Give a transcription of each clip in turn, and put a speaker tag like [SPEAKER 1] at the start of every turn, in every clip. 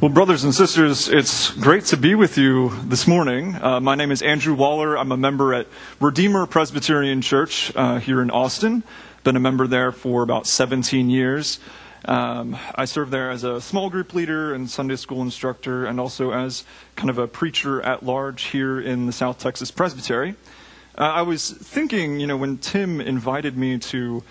[SPEAKER 1] Well, brothers and sisters, it's great to be with you this morning. Uh, my name is Andrew Waller. I'm a member at Redeemer Presbyterian Church uh, here in Austin. Been a member there for about 17 years. Um, I serve there as a small group leader and Sunday school instructor, and also as kind of a preacher at large here in the South Texas Presbytery. Uh, I was thinking, you know, when Tim invited me to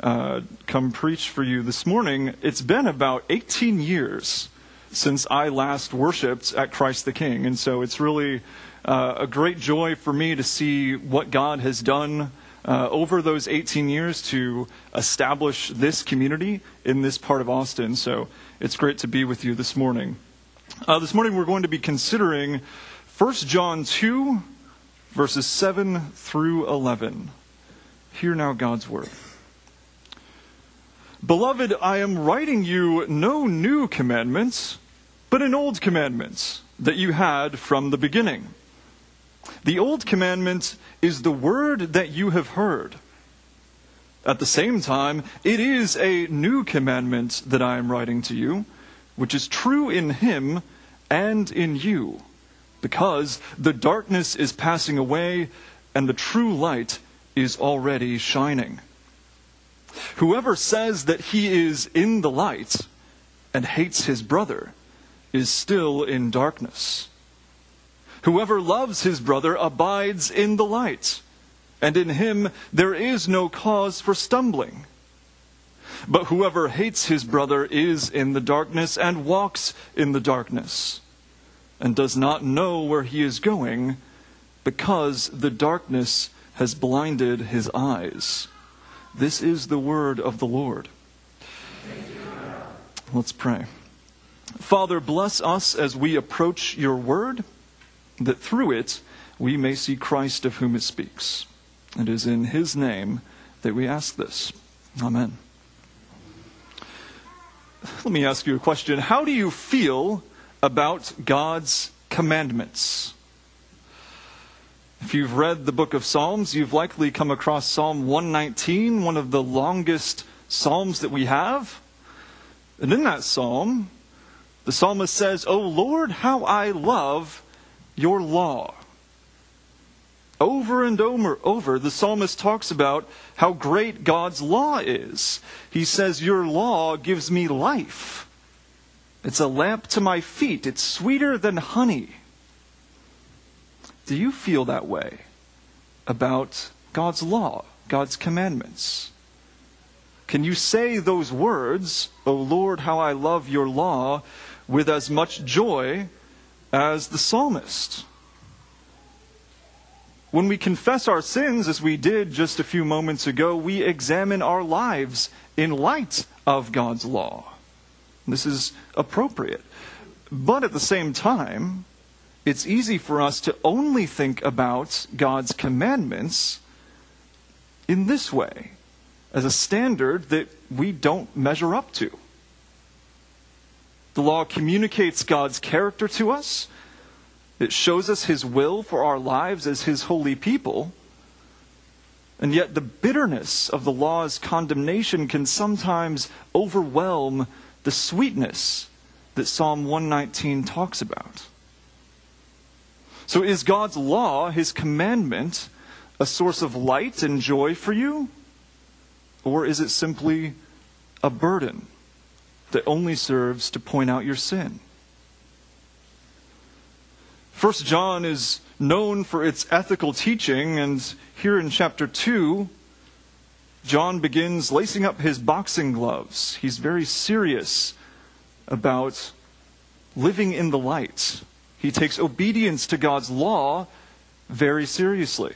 [SPEAKER 1] uh, come preach for you this morning, it's been about 18 years since I last worshiped at Christ the King. And so it's really uh, a great joy for me to see what God has done uh, over those 18 years to establish this community in this part of Austin. So it's great to be with you this morning. Uh, this morning we're going to be considering 1 John 2, verses 7 through 11. Hear now God's word. Beloved, I am writing you no new commandments but an old commandment that you had from the beginning. The old commandment is the word that you have heard. At the same time, it is a new commandment that I am writing to you, which is true in him and in you, because the darkness is passing away and the true light is already shining. Whoever says that he is in the light and hates his brother, is still in darkness. Whoever loves his brother abides in the light, and in him there is no cause for stumbling. But whoever hates his brother is in the darkness and walks in the darkness, and does not know where he is going, because the darkness has blinded his eyes. This is the word of the Lord. Let's pray. Father, bless us as we approach your word, that through it we may see Christ of whom it speaks. It is in his name that we ask this. Amen. Let me ask you a question. How do you feel about God's commandments? If you've read the book of Psalms, you've likely come across Psalm 119, one of the longest Psalms that we have. And in that Psalm, the psalmist says, O Lord, how I love your law. Over and over, over, the psalmist talks about how great God's law is. He says, Your law gives me life. It's a lamp to my feet. It's sweeter than honey. Do you feel that way about God's law, God's commandments? Can you say those words, O Lord, how I love your law, with as much joy as the psalmist. When we confess our sins, as we did just a few moments ago, we examine our lives in light of God's law. This is appropriate. But at the same time, it's easy for us to only think about God's commandments in this way, as a standard that we don't measure up to. The law communicates God's character to us. It shows us His will for our lives as His holy people. And yet, the bitterness of the law's condemnation can sometimes overwhelm the sweetness that Psalm 119 talks about. So, is God's law, His commandment, a source of light and joy for you? Or is it simply a burden? That only serves to point out your sin. First John is known for its ethical teaching, and here in chapter 2, John begins lacing up his boxing gloves. He's very serious about living in the light. He takes obedience to God's law very seriously.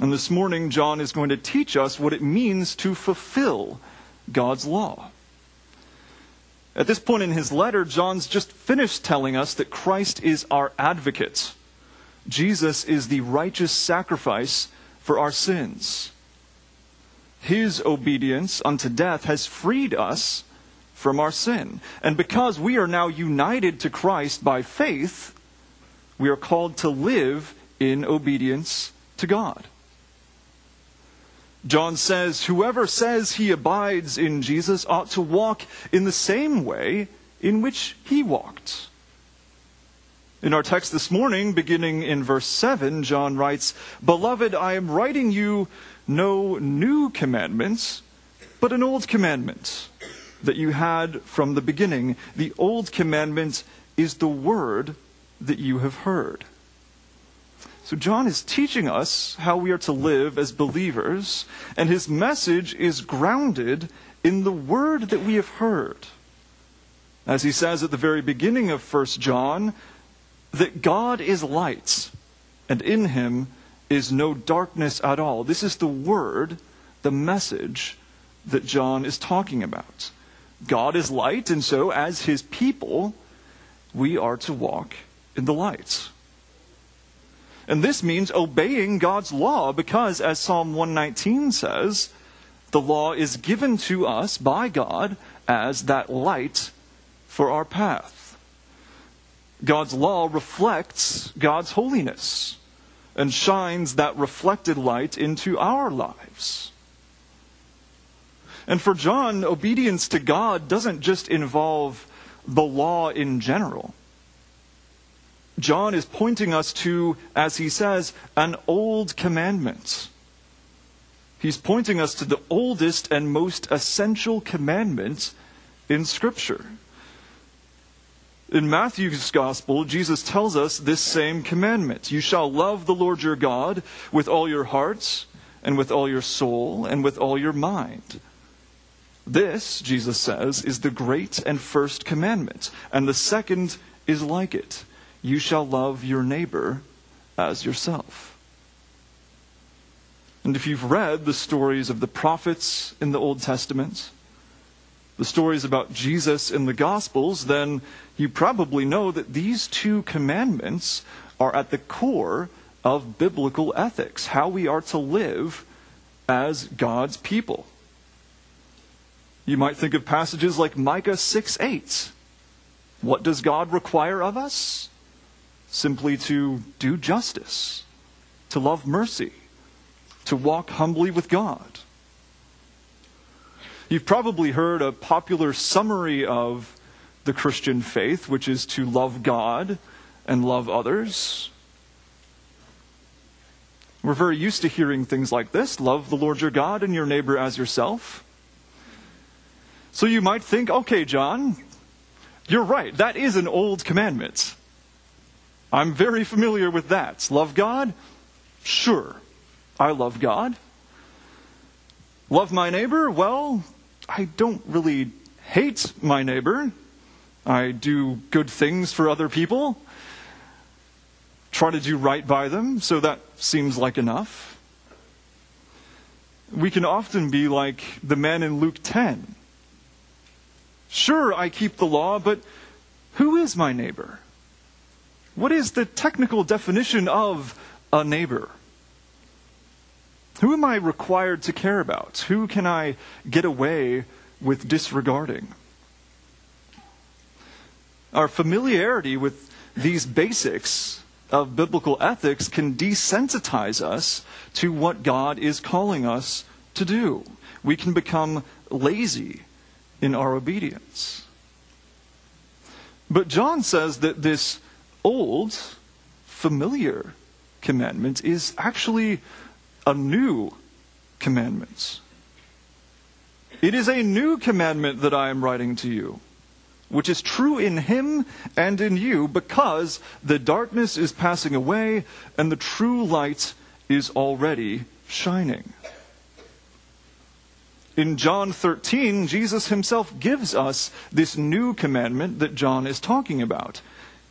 [SPEAKER 1] And this morning, John is going to teach us what it means to fulfill God's law. At this point in his letter, John's just finished telling us that Christ is our advocate. Jesus is the righteous sacrifice for our sins. His obedience unto death has freed us from our sin. And because we are now united to Christ by faith, we are called to live in obedience to God. John says, Whoever says he abides in Jesus ought to walk in the same way in which he walked. In our text this morning, beginning in verse 7, John writes, Beloved, I am writing you no new commandments, but an old commandment that you had from the beginning. The old commandment is the word that you have heard. So, John is teaching us how we are to live as believers, and his message is grounded in the word that we have heard. As he says at the very beginning of 1 John, that God is light, and in him is no darkness at all. This is the word, the message that John is talking about. God is light, and so as his people, we are to walk in the light. And this means obeying God's law because, as Psalm 119 says, the law is given to us by God as that light for our path. God's law reflects God's holiness and shines that reflected light into our lives. And for John, obedience to God doesn't just involve the law in general. John is pointing us to, as he says, an old commandment. He's pointing us to the oldest and most essential commandment in Scripture. In Matthew's Gospel, Jesus tells us this same commandment You shall love the Lord your God with all your heart, and with all your soul, and with all your mind. This, Jesus says, is the great and first commandment, and the second is like it you shall love your neighbor as yourself. And if you've read the stories of the prophets in the Old Testament, the stories about Jesus in the Gospels, then you probably know that these two commandments are at the core of biblical ethics, how we are to live as God's people. You might think of passages like Micah 6 8. What does God require of us? Simply to do justice, to love mercy, to walk humbly with God. You've probably heard a popular summary of the Christian faith, which is to love God and love others. We're very used to hearing things like this love the Lord your God and your neighbor as yourself. So you might think, okay, John, you're right. That is an old commandment. I'm very familiar with that. Love God? Sure. I love God. Love my neighbor? Well, I don't really hate my neighbor. I do good things for other people. Try to do right by them, so that seems like enough. We can often be like the man in Luke 10. Sure, I keep the law, but who is my neighbor? What is the technical definition of a neighbor? Who am I required to care about? Who can I get away with disregarding? Our familiarity with these basics of biblical ethics can desensitize us to what God is calling us to do. We can become lazy in our obedience. But John says that this old, familiar commandment is actually a new commandment. It is a new commandment that I am writing to you, which is true in him and in you, because the darkness is passing away and the true light is already shining. In John 13, Jesus himself gives us this new commandment that John is talking about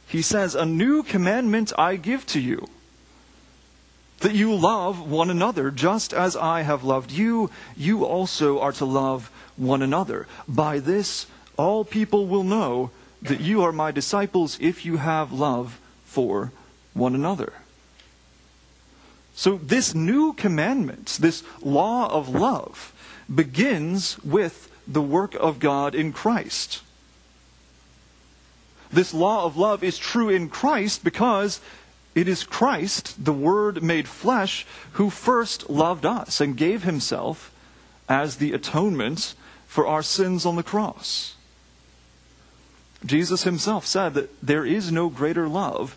[SPEAKER 1] he says, A new commandment I give to you, that you love one another, just as I have loved you, you also are to love one another. By this, all people will know that you are my disciples if you have love for one another. So, this new commandment, this law of love, begins with the work of God in Christ. This law of love is true in Christ because it is Christ, the Word made flesh, who first loved us and gave himself as the atonement for our sins on the cross. Jesus himself said that there is no greater love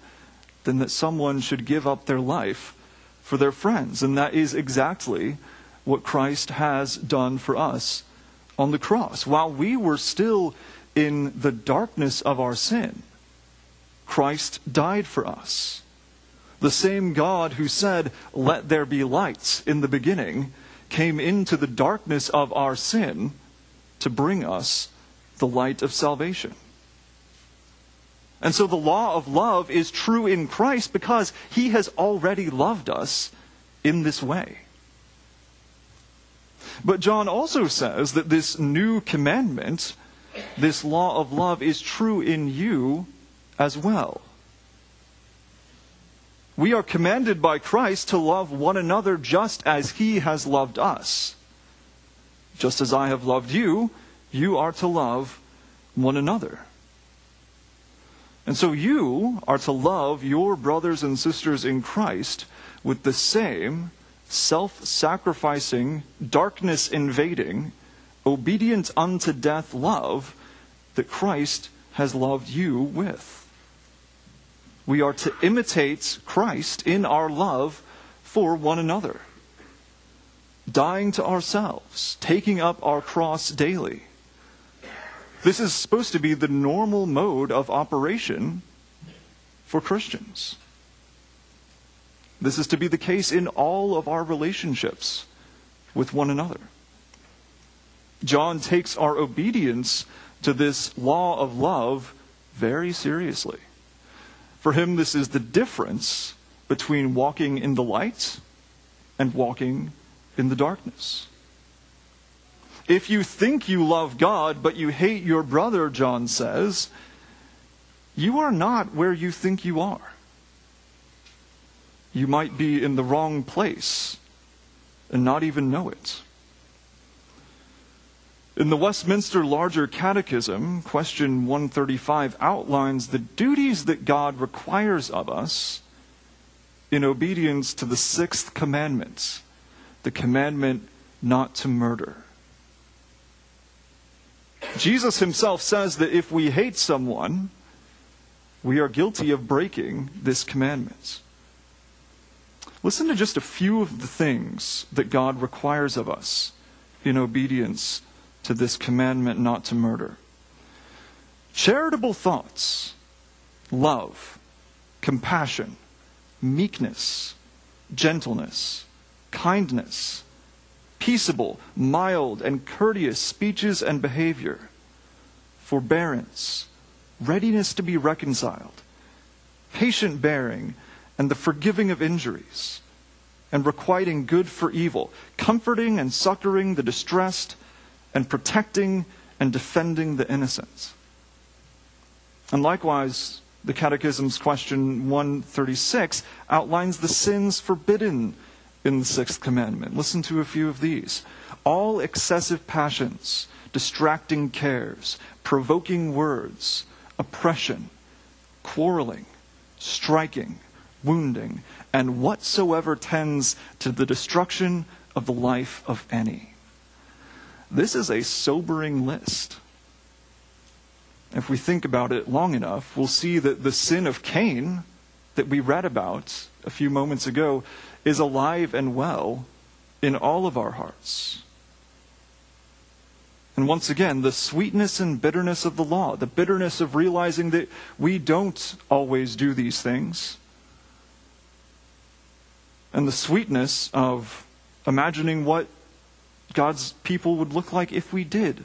[SPEAKER 1] than that someone should give up their life for their friends. And that is exactly what Christ has done for us on the cross. While we were still in the darkness of our sin, Christ died for us. The same God who said, Let there be lights in the beginning, came into the darkness of our sin to bring us the light of salvation. And so the law of love is true in Christ because he has already loved us in this way. But John also says that this new commandment, this law of love, is true in you as well. We are commanded by Christ to love one another just as he has loved us. Just as I have loved you, you are to love one another. And so you are to love your brothers and sisters in Christ with the same self sacrificing, darkness invading, obedient unto death love that Christ has loved you with. We are to imitate Christ in our love for one another, dying to ourselves, taking up our cross daily this is supposed to be the normal mode of operation for Christians. This is to be the case in all of our relationships with one another. John takes our obedience to this law of love very seriously. For him, this is the difference between walking in the light and walking in the darkness. If you think you love God, but you hate your brother, John says, you are not where you think you are. You might be in the wrong place and not even know it. In the Westminster Larger Catechism, question 135 outlines the duties that God requires of us in obedience to the sixth commandment, the commandment not to murder. Jesus himself says that if we hate someone, we are guilty of breaking this commandment. Listen to just a few of the things that God requires of us in obedience to this commandment not to murder. Charitable thoughts, love, compassion, meekness, gentleness, kindness peaceable, mild, and courteous speeches and behavior, forbearance, readiness to be reconciled, patient bearing, and the forgiving of injuries, and requiting good for evil, comforting and succoring the distressed, and protecting and defending the innocent. And likewise, the Catechism's question 136 outlines the sins forbidden in the sixth commandment. Listen to a few of these. All excessive passions, distracting cares, provoking words, oppression, quarreling, striking, wounding, and whatsoever tends to the destruction of the life of any. This is a sobering list. If we think about it long enough, we'll see that the sin of Cain that we read about a few moments ago is alive and well in all of our hearts. And once again, the sweetness and bitterness of the law, the bitterness of realizing that we don't always do these things, and the sweetness of imagining what God's people would look like if we did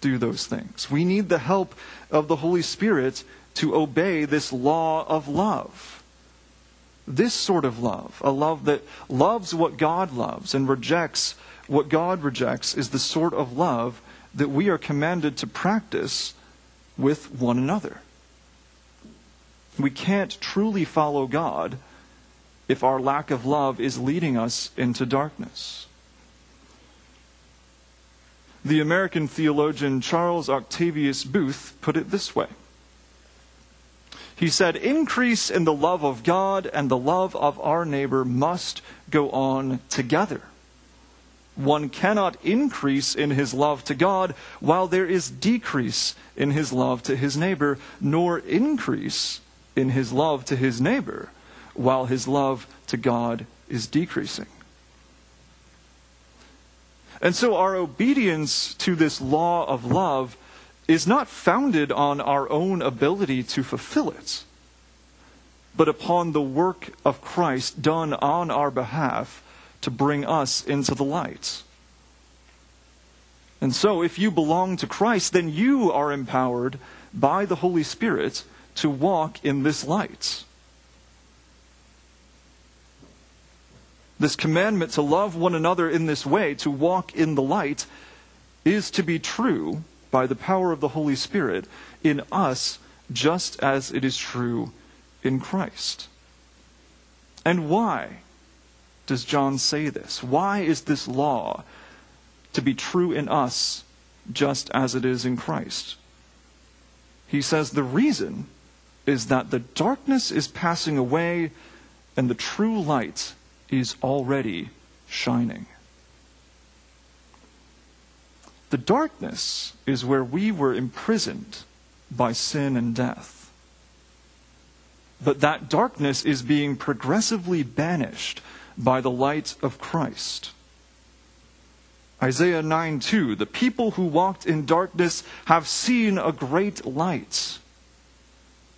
[SPEAKER 1] do those things. We need the help of the Holy Spirit to obey this law of love. This sort of love, a love that loves what God loves and rejects what God rejects, is the sort of love that we are commanded to practice with one another. We can't truly follow God if our lack of love is leading us into darkness. The American theologian Charles Octavius Boothe put it this way he said, Increase in the love of God and the love of our neighbor must go on together. One cannot increase in his love to God while there is decrease in his love to his neighbor, nor increase in his love to his neighbor while his love to God is decreasing. And so our obedience to this law of love is not founded on our own ability to fulfill it, but upon the work of Christ done on our behalf to bring us into the light. And so, if you belong to Christ, then you are empowered by the Holy Spirit to walk in this light. This commandment to love one another in this way, to walk in the light, is to be true by the power of the Holy Spirit in us, just as it is true in Christ. And why does John say this? Why is this law to be true in us, just as it is in Christ? He says the reason is that the darkness is passing away and the true light is already shining. The darkness is where we were imprisoned by sin and death. But that darkness is being progressively banished by the light of Christ. Isaiah 9 2 The people who walked in darkness have seen a great light.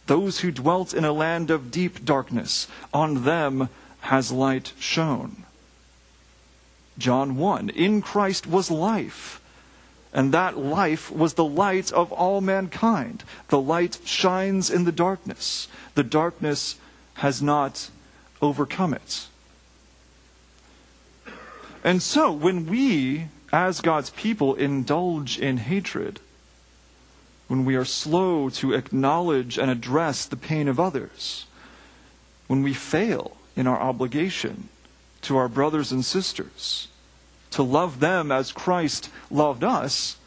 [SPEAKER 1] Those who dwelt in a land of deep darkness, on them has light shone. John 1 In Christ was life, and that life was the light of all mankind. The light shines in the darkness, the darkness has not overcome it. And so, when we, as God's people, indulge in hatred, when we are slow to acknowledge and address the pain of others, when we fail in our obligation to our brothers and sisters, to love them as Christ loved us,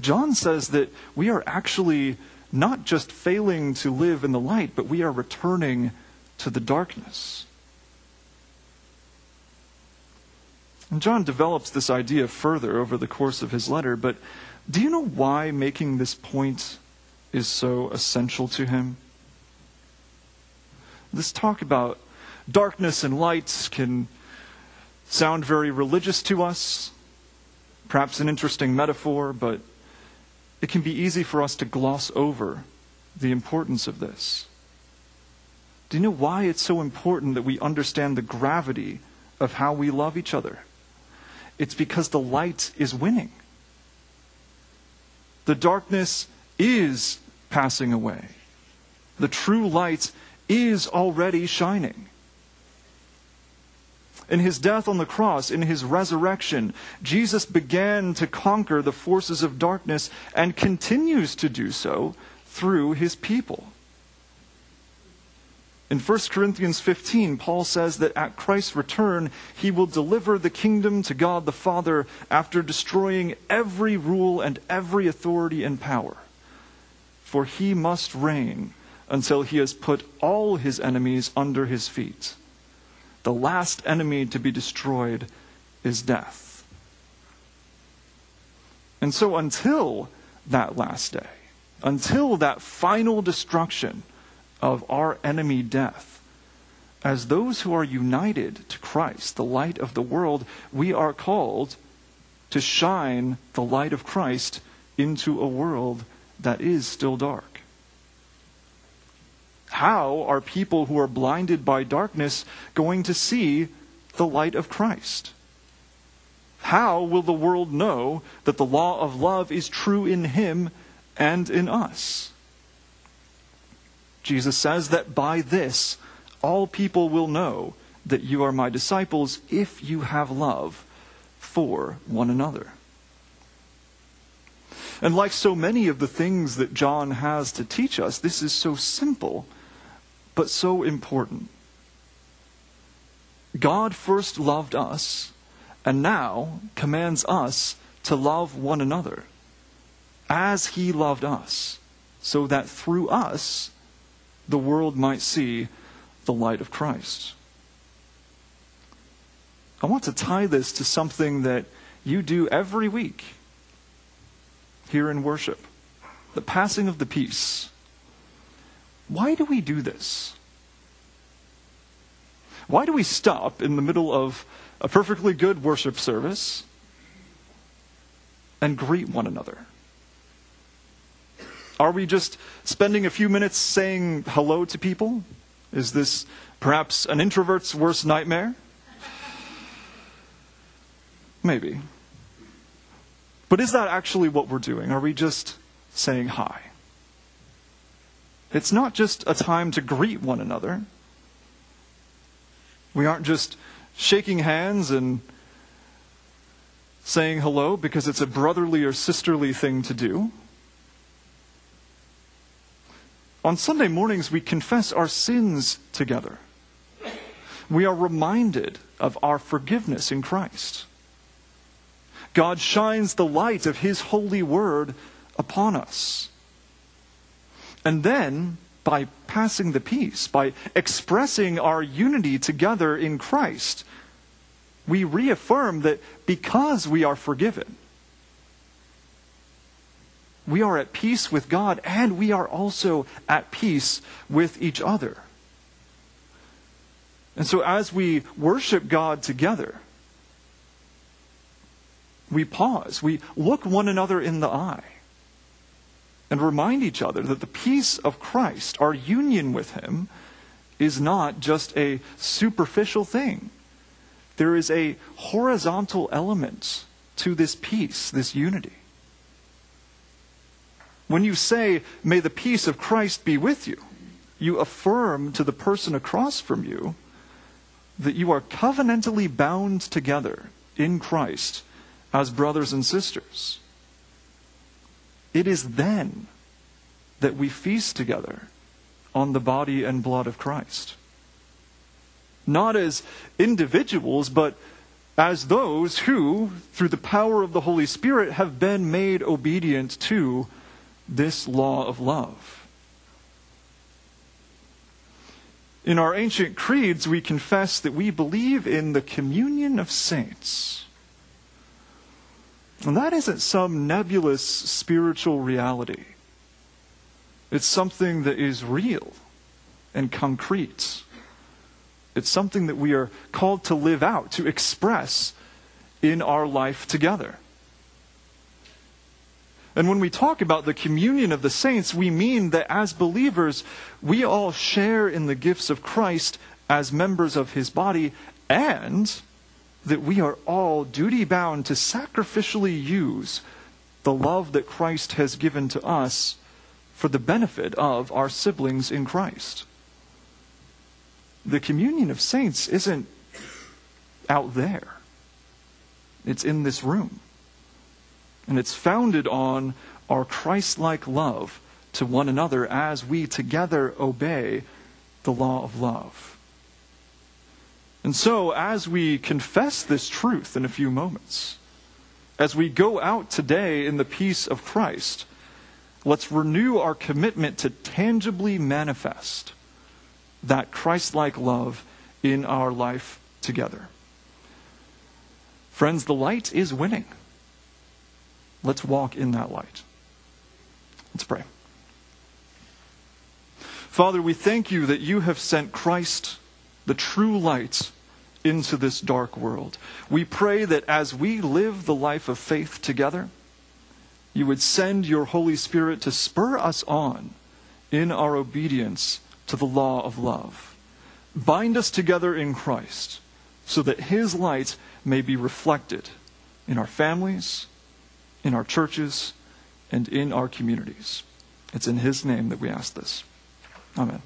[SPEAKER 1] John says that we are actually not just failing to live in the light, but we are returning to the darkness. And John develops this idea further over the course of his letter, but do you know why making this point is so essential to him? This talk about darkness and light can sound very religious to us, perhaps an interesting metaphor, but it can be easy for us to gloss over the importance of this. Do you know why it's so important that we understand the gravity of how we love each other? It's because the light is winning. The darkness is passing away. The true light is already shining. In his death on the cross, in his resurrection, Jesus began to conquer the forces of darkness and continues to do so through his people. In 1 Corinthians 15, Paul says that at Christ's return, he will deliver the kingdom to God the Father after destroying every rule and every authority and power. For he must reign until he has put all his enemies under his feet. The last enemy to be destroyed is death. And so, until that last day, until that final destruction of our enemy death, as those who are united to Christ, the light of the world, we are called to shine the light of Christ into a world that is still dark. How are people who are blinded by darkness going to see the light of Christ? How will the world know that the law of love is true in him and in us? Jesus says that by this all people will know that you are my disciples if you have love for one another. And like so many of the things that John has to teach us, this is so simple but so important. God first loved us and now commands us to love one another as he loved us, so that through us the world might see the light of Christ. I want to tie this to something that you do every week here in worship the passing of the peace. Why do we do this? Why do we stop in the middle of a perfectly good worship service and greet one another? Are we just spending a few minutes saying hello to people? Is this perhaps an introvert's worst nightmare? Maybe. But is that actually what we're doing? Are we just saying hi? It's not just a time to greet one another. We aren't just shaking hands and saying hello because it's a brotherly or sisterly thing to do. On Sunday mornings, we confess our sins together. We are reminded of our forgiveness in Christ. God shines the light of His holy word upon us. And then, by passing the peace, by expressing our unity together in Christ, we reaffirm that because we are forgiven, we are at peace with God and we are also at peace with each other. And so, as we worship God together, we pause, we look one another in the eye, and remind each other that the peace of Christ, our union with Him, is not just a superficial thing. There is a horizontal element to this peace, this unity. When you say, May the peace of Christ be with you, you affirm to the person across from you that you are covenantally bound together in Christ as brothers and sisters. It is then that we feast together on the body and blood of Christ. Not as individuals, but as those who, through the power of the Holy Spirit, have been made obedient to this law of love. In our ancient creeds, we confess that we believe in the communion of saints. And that isn't some nebulous spiritual reality. It's something that is real and concrete. It's something that we are called to live out, to express in our life together. And when we talk about the communion of the saints, we mean that as believers, we all share in the gifts of Christ as members of his body, and that we are all duty bound to sacrificially use the love that Christ has given to us for the benefit of our siblings in Christ. The communion of saints isn't out there, it's in this room. And it's founded on our Christ like love to one another as we together obey the law of love. And so, as we confess this truth in a few moments, as we go out today in the peace of Christ, let's renew our commitment to tangibly manifest that Christ like love in our life together. Friends, the light is winning. Let's walk in that light. Let's pray. Father, we thank you that you have sent Christ, the true light, into this dark world. We pray that as we live the life of faith together, you would send your Holy Spirit to spur us on in our obedience to the law of love. Bind us together in Christ so that his light may be reflected in our families, in our churches, and in our communities. It's in His name that we ask this. Amen.